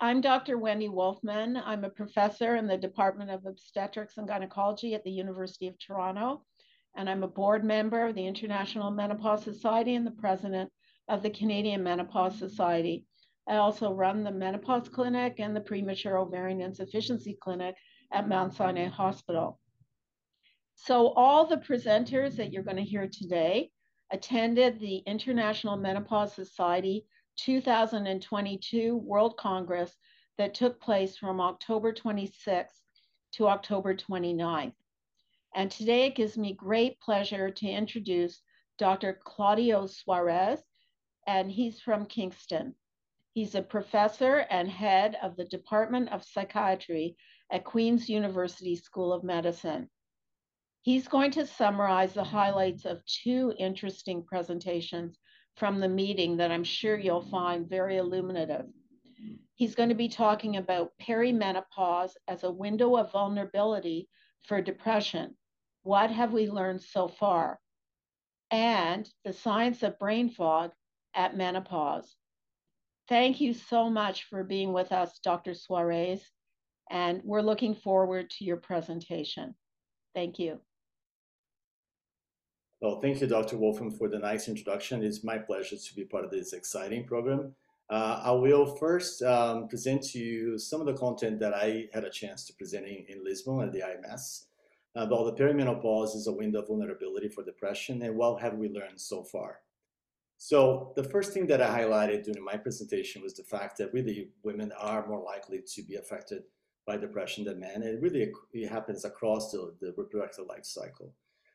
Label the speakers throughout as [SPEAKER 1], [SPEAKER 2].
[SPEAKER 1] I'm Dr. Wendy Wolfman. I'm a professor in the Department of Obstetrics and Gynecology at the University of Toronto, and I'm a board member of the International Menopause Society and the president of the Canadian Menopause Society. I also run the Menopause Clinic and the Premature Ovarian Insufficiency Clinic at Mount Sinai Hospital. So, all the presenters that you're going to hear today attended the International Menopause Society 2022 World Congress that took place from October 26th to October 29th. And today it gives me great pleasure to introduce Dr. Claudio Soares, and he's from Kingston. He's a professor and head of the Department of Psychiatry at Queen's University School of Medicine. He's going to summarize the highlights of two interesting presentations from the meeting that I'm sure you'll find very illuminative. He's going to be talking about perimenopause as a window of vulnerability for depression. What have we learned so far? And the science of brain fog at menopause. Thank you so much for being with us, Dr. Soares, and we're looking forward to your presentation. Thank you.
[SPEAKER 2] Well, thank you, Dr. Wolfman, for the nice introduction. It's my pleasure to be part of this exciting program. Uh, I will first um, present to you some of the content that I had a chance to present in, in Lisbon at the IMS about the perimenopause is a window of vulnerability for depression and what have we learned so far. So the first thing that I highlighted during my presentation was the fact that really women are more likely to be affected by depression than men. It really it happens across the, the reproductive life cycle.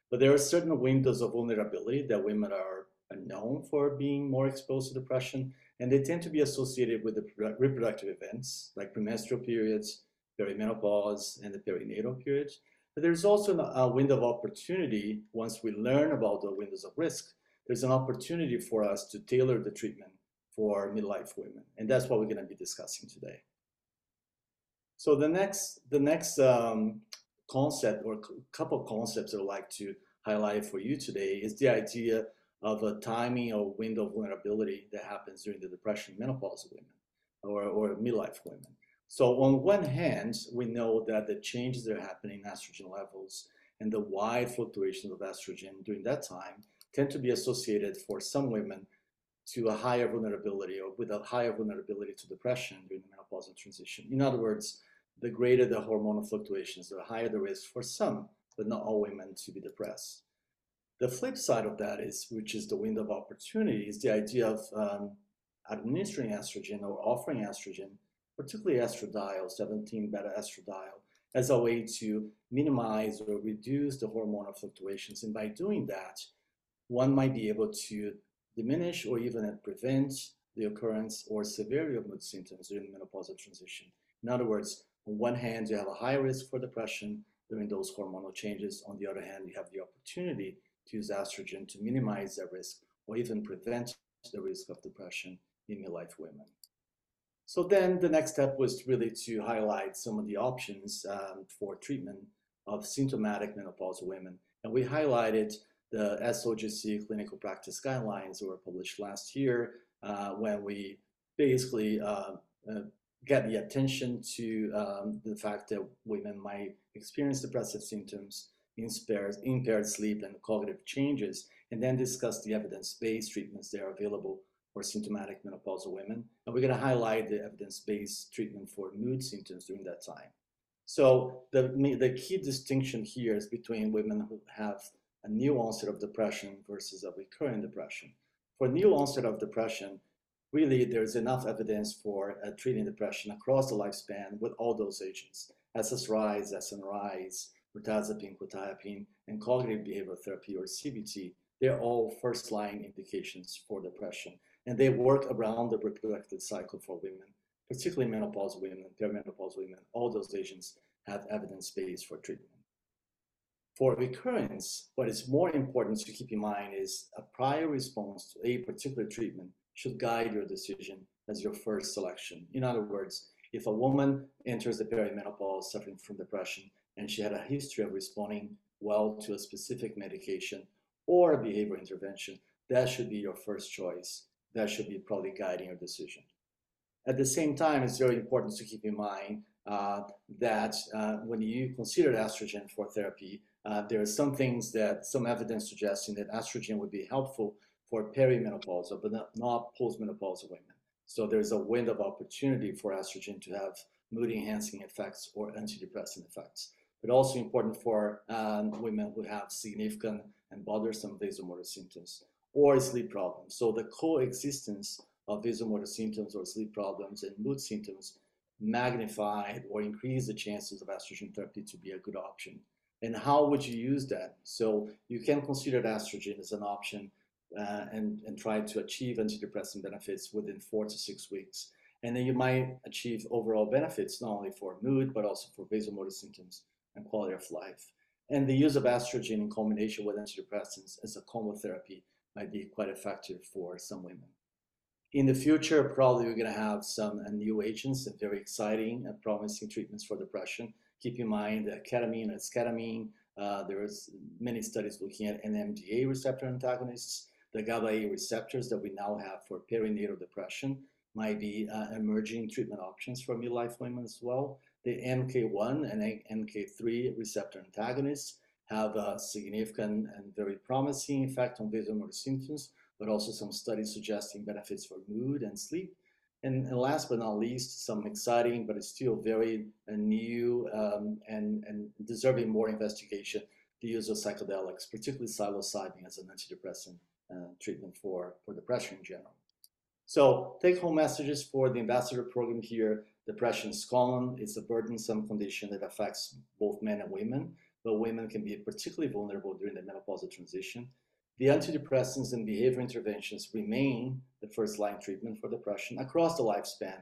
[SPEAKER 2] But there are certain windows of vulnerability that women are known for being more exposed to depression, and they tend to be associated with the reproductive events like premenstrual periods, perimenopause, and the perinatal period. But there's also a window of opportunity once we learn about the windows of risk. There's an opportunity for us to tailor the treatment for midlife women, and that's what we're going to be discussing today. So the next, the next um, concept or a couple of concepts I'd like to highlight for you today is the idea of a timing or window of vulnerability that happens during the depression menopausal women or, or midlife women. So on one hand, we know that the changes that are happening in estrogen levels and the wide fluctuations of estrogen during that time tend to be associated for some women to a higher vulnerability or with a higher vulnerability to depression during the menopausal transition. In other words, the greater the hormonal fluctuations, the higher the risk for some, but not all women, to be depressed. The flip side of that is, which is the window of opportunity, is the idea of um, administering estrogen or offering estrogen, particularly estradiol, 17 beta estradiol, as a way to minimize or reduce the hormonal fluctuations. And by doing that, one might be able to diminish or even prevent the occurrence or severity of mood symptoms during the menopausal transition. In other words, on one hand, you have a high risk for depression during those hormonal changes. On the other hand, you have the opportunity to use estrogen to minimize that risk or even prevent the risk of depression in midlife women. So then the next step was really to highlight some of the options um, for treatment of symptomatic menopausal women. And we highlighted the SOGC clinical practice guidelines that were published last year uh, when we basically uh, uh, get the attention to um, the fact that women might experience depressive symptoms, impaired, impaired sleep, and cognitive changes, and then discuss the evidence-based treatments that are available for symptomatic menopausal women. And we're going to highlight the evidence-based treatment for mood symptoms during that time. So the, the key distinction here is between women who have a new onset of depression versus a recurrent depression. For new onset of depression, really there's enough evidence for uh, treating depression across the lifespan with all those agents, SSRIs, SNRIs, mirtazapine, quetiapine, and cognitive behavioral therapy or CBT. They're all first-line indications for depression, and they work around the reproductive cycle for women, particularly menopausal women, perimenopausal women. All those agents have evidence base for treatment. For recurrence, what is more important to keep in mind is a prior response to a particular treatment should guide your decision as your first selection. In other words, if a woman enters the perimenopause suffering from depression and she had a history of responding well to a specific medication or a behavioral intervention, that should be your first choice. That should be probably guiding your decision. At the same time, it's very important to keep in mind uh, that uh, when you consider estrogen for therapy, uh, there are some things that some evidence suggesting that estrogen would be helpful for perimenopausal, but not, postmenopausal women. So there's a window of opportunity for estrogen to have mood enhancing effects or antidepressant effects. But also important for um, women who have significant and bothersome vasomotor symptoms or sleep problems. So the coexistence of vasomotor symptoms or sleep problems and mood symptoms magnified or increase the chances of estrogen therapy to be a good option. And how would you use that? So you can consider estrogen as an option uh, and, and try to achieve antidepressant benefits within four to six weeks. And then you might achieve overall benefits, not only for mood, but also for vasomotor symptoms and quality of life. And the use of estrogen in combination with antidepressants as a combo therapy might be quite effective for some women. In the future, probably we're going to have some uh, new agents and very exciting and promising treatments for depression. Keep in mind that ketamine and esketamine, uh, there's many studies looking at NMDA receptor antagonists, the GABA-A receptors that we now have for perinatal depression might be uh, emerging treatment options for midlife women as well. The NK1 and NK3 receptor antagonists have a significant and very promising effect on vasomotor symptoms, but also some studies suggesting benefits for mood and sleep. And, and last but not least, some exciting but still very uh, new um, and, and deserving more investigation, the use of psychedelics, particularly psilocybin as an antidepressant uh, treatment for, for depression in general. So take-home messages for the ambassador program here. Depression is common. It's a burdensome condition that affects both men and women, but women can be particularly vulnerable during the menopausal transition. The antidepressants and behavior interventions remain the first line treatment for depression across the lifespan,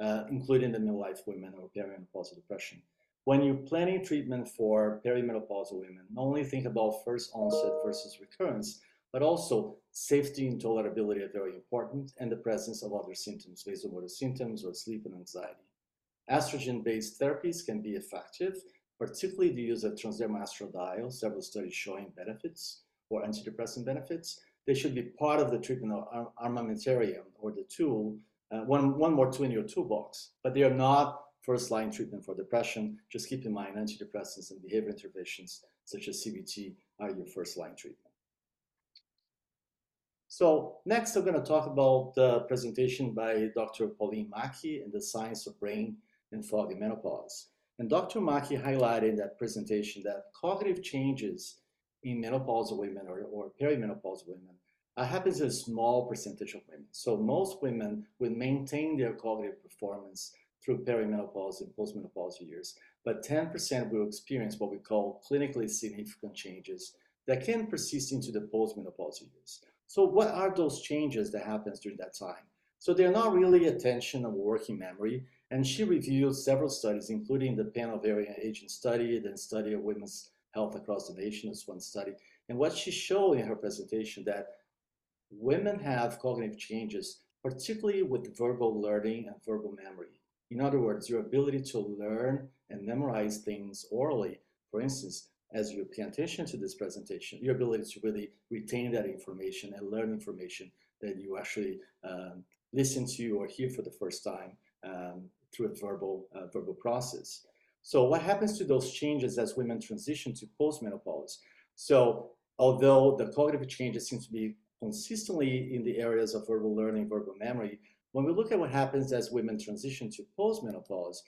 [SPEAKER 2] uh, including the midlife women or perimenopausal depression. When you're planning treatment for perimenopausal women, only think about first onset versus recurrence, but also safety and tolerability are very important, and the presence of other symptoms, vasomotor symptoms or sleep and anxiety. Estrogen-based therapies can be effective, particularly the use of transdermal estradiol, several studies showing benefits or antidepressant benefits, they should be part of the treatment armamentarium or the tool, uh, one, one more tool in your toolbox, but they are not first line treatment for depression. Just keep in mind antidepressants and behavior interventions such as CBT are your first line treatment. So next I'm going to talk about the presentation by Dr. Pauline Maki and the science of brain and fog in menopause. And Dr. Maki highlighted in that presentation that cognitive changes in menopausal women or, or perimenopausal women uh, happens in a small percentage of women. So most women will maintain their cognitive performance through perimenopause and postmenopausal years, but 10% will experience what we call clinically significant changes that can persist into the postmenopausal years. So what are those changes that happens during that time? So they're not really attention or working memory, and she reviewed several studies, including the Penn Ovarian aging study, then study of women's health across the nation is one study. And what she showed in her presentation that women have cognitive changes, particularly with verbal learning and verbal memory. In other words, your ability to learn and memorize things orally, for instance, as you pay attention to this presentation, your ability to really retain that information and learn information that you actually um, listen to or hear for the first time um, through a verbal, uh, verbal process. So what happens to those changes as women transition to postmenopause? So although the cognitive changes seem to be consistently in the areas of verbal learning, verbal memory, when we look at what happens as women transition to postmenopause,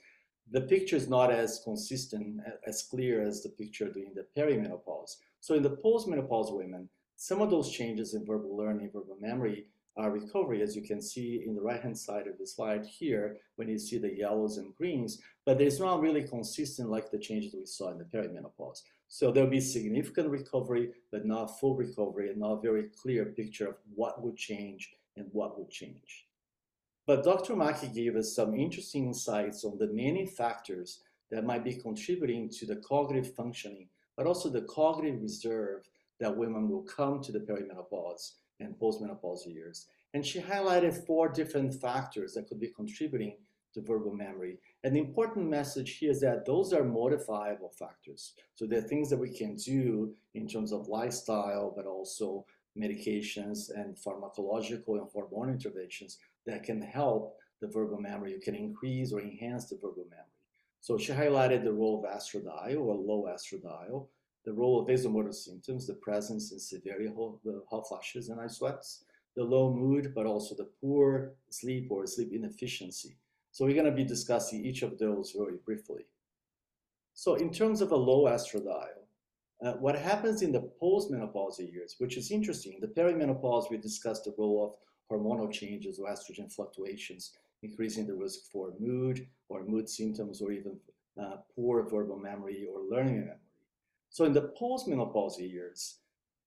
[SPEAKER 2] the picture is not as consistent, as clear as the picture during the perimenopause. So in the postmenopausal women, some of those changes in verbal learning, verbal memory uh, recovery, as you can see in the right-hand side of the slide here, when you see the yellows and greens, but it's not really consistent like the changes we saw in the perimenopause. So there'll be significant recovery, but not full recovery and not very clear picture of what would change and what would change. But Dr. Maki gave us some interesting insights on the many factors that might be contributing to the cognitive functioning, but also the cognitive reserve that women will come to the perimenopause and postmenopausal years. And she highlighted four different factors that could be contributing to verbal memory. And the important message here is that those are modifiable factors. So they're things that we can do in terms of lifestyle, but also medications and pharmacological and hormone interventions that can help the verbal memory, you can increase or enhance the verbal memory. So she highlighted the role of estradiol or low estradiol, the role of vasomotor symptoms, the presence and severity of hot flashes and night sweats, the low mood, but also the poor sleep or sleep inefficiency. So we're going to be discussing each of those very briefly. So in terms of a low estradiol, uh, what happens in the postmenopausal years, which is interesting, the perimenopause, we discussed the role of hormonal changes or estrogen fluctuations, increasing the risk for mood or mood symptoms or even uh, poor verbal memory or learning memory. So in the postmenopausal years,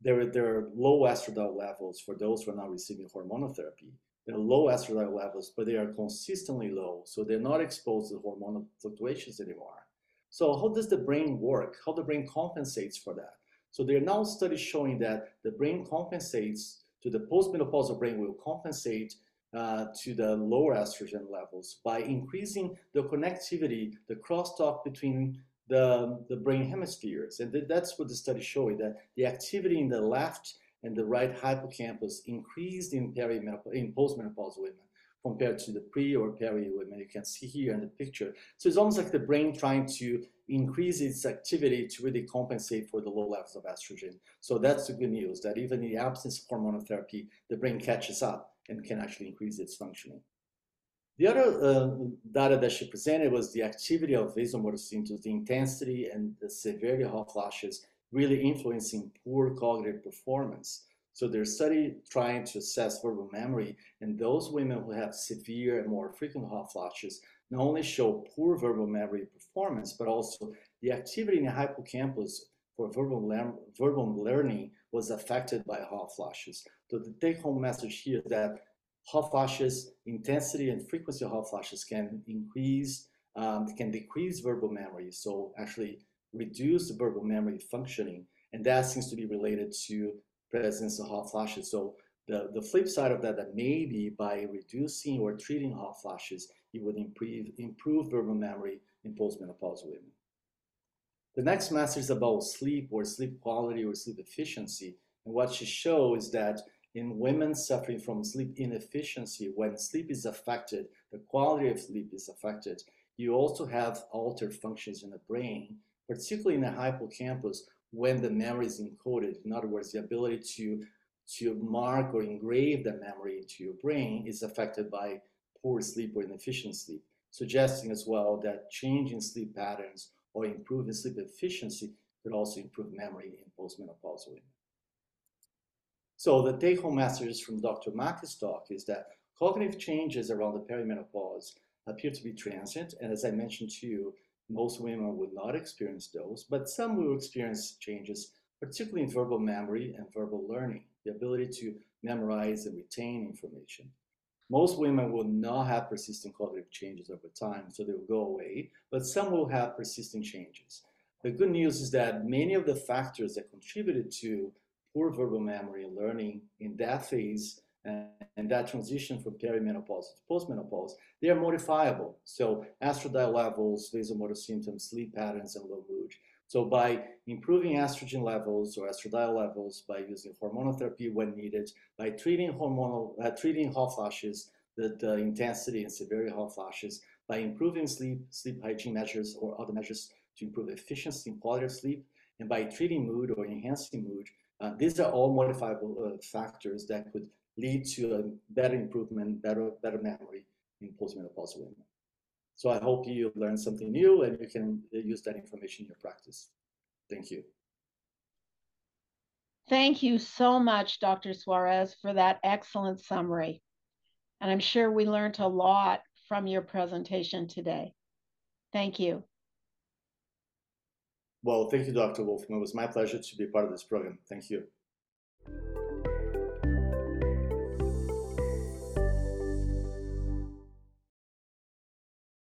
[SPEAKER 2] there, there are low estradiol levels for those who are not receiving hormonal therapy. There are low estradiol levels, but they are consistently low, so they're not exposed to hormonal fluctuations anymore. So how does the brain work? How the brain compensates for that? So there are now studies showing that the brain compensates to the postmenopausal brain will compensate uh, to the lower estrogen levels by increasing the connectivity, the crosstalk between the, the brain hemispheres. And th that's what the study showed, that the activity in the left and the right hippocampus increased in, in postmenopausal women compared to the pre or peri women you can see here in the picture. So it's almost like the brain trying to increase its activity to really compensate for the low levels of estrogen. So that's the good news, that even in the absence of hormonal therapy, the brain catches up and can actually increase its functioning. The other uh, data that she presented was the activity of vasomotor symptoms, the intensity and the severity of hot flashes really influencing poor cognitive performance. So their study trying to assess verbal memory in those women who have severe and more frequent hot flashes not only show poor verbal memory performance, but also the activity in the hippocampus for verbal, verbal learning was affected by hot flashes. So the take-home message here is that hot flashes, intensity and frequency of hot flashes can increase, um, can decrease verbal memory. So actually reduce verbal memory functioning. And that seems to be related to presence of hot flashes. So the, the flip side of that, that maybe by reducing or treating hot flashes, you would improve, improve verbal memory in postmenopausal women. The next message is about sleep or sleep quality or sleep efficiency. And what she shows is that in women suffering from sleep inefficiency, when sleep is affected, the quality of sleep is affected, you also have altered functions in the brain, particularly in the hippocampus, when the memory is encoded. In other words, the ability to, to mark or engrave the memory into your brain is affected by poor sleep or inefficient sleep, suggesting as well that changing sleep patterns or improving sleep efficiency could also improve memory in postmenopausal women. So the take-home message from Dr. Maki's talk is that cognitive changes around the perimenopause appear to be transient, and as I mentioned to you, most women will not experience those, but some will experience changes, particularly in verbal memory and verbal learning, the ability to memorize and retain information. Most women will not have persistent cognitive changes over time, so they will go away, but some will have persistent changes. The good news is that many of the factors that contributed to poor verbal memory and learning in that phase and that transition from perimenopause to postmenopause, they are modifiable. So estradiol levels, vasomotor symptoms, sleep patterns, and low mood. So by improving estrogen levels or estradiol levels, by using hormonal therapy when needed, by treating hormonal, uh, treating hot flashes, the, the intensity and severity of hot flashes, by improving sleep, sleep hygiene measures or other measures to improve efficiency and quality of sleep, and by treating mood or enhancing mood, uh, these are all modifiable uh, factors that could lead to a better improvement, better, better memory in postmenopausal women. So I hope you learned something new and you can use that information in your practice. Thank you.
[SPEAKER 1] Thank you so much, Dr. Soares, for that excellent summary. And I'm sure we learned a lot from your presentation today. Thank you.
[SPEAKER 2] Well, thank you, Dr. Wolfman. It was my pleasure to be part of this program. Thank you.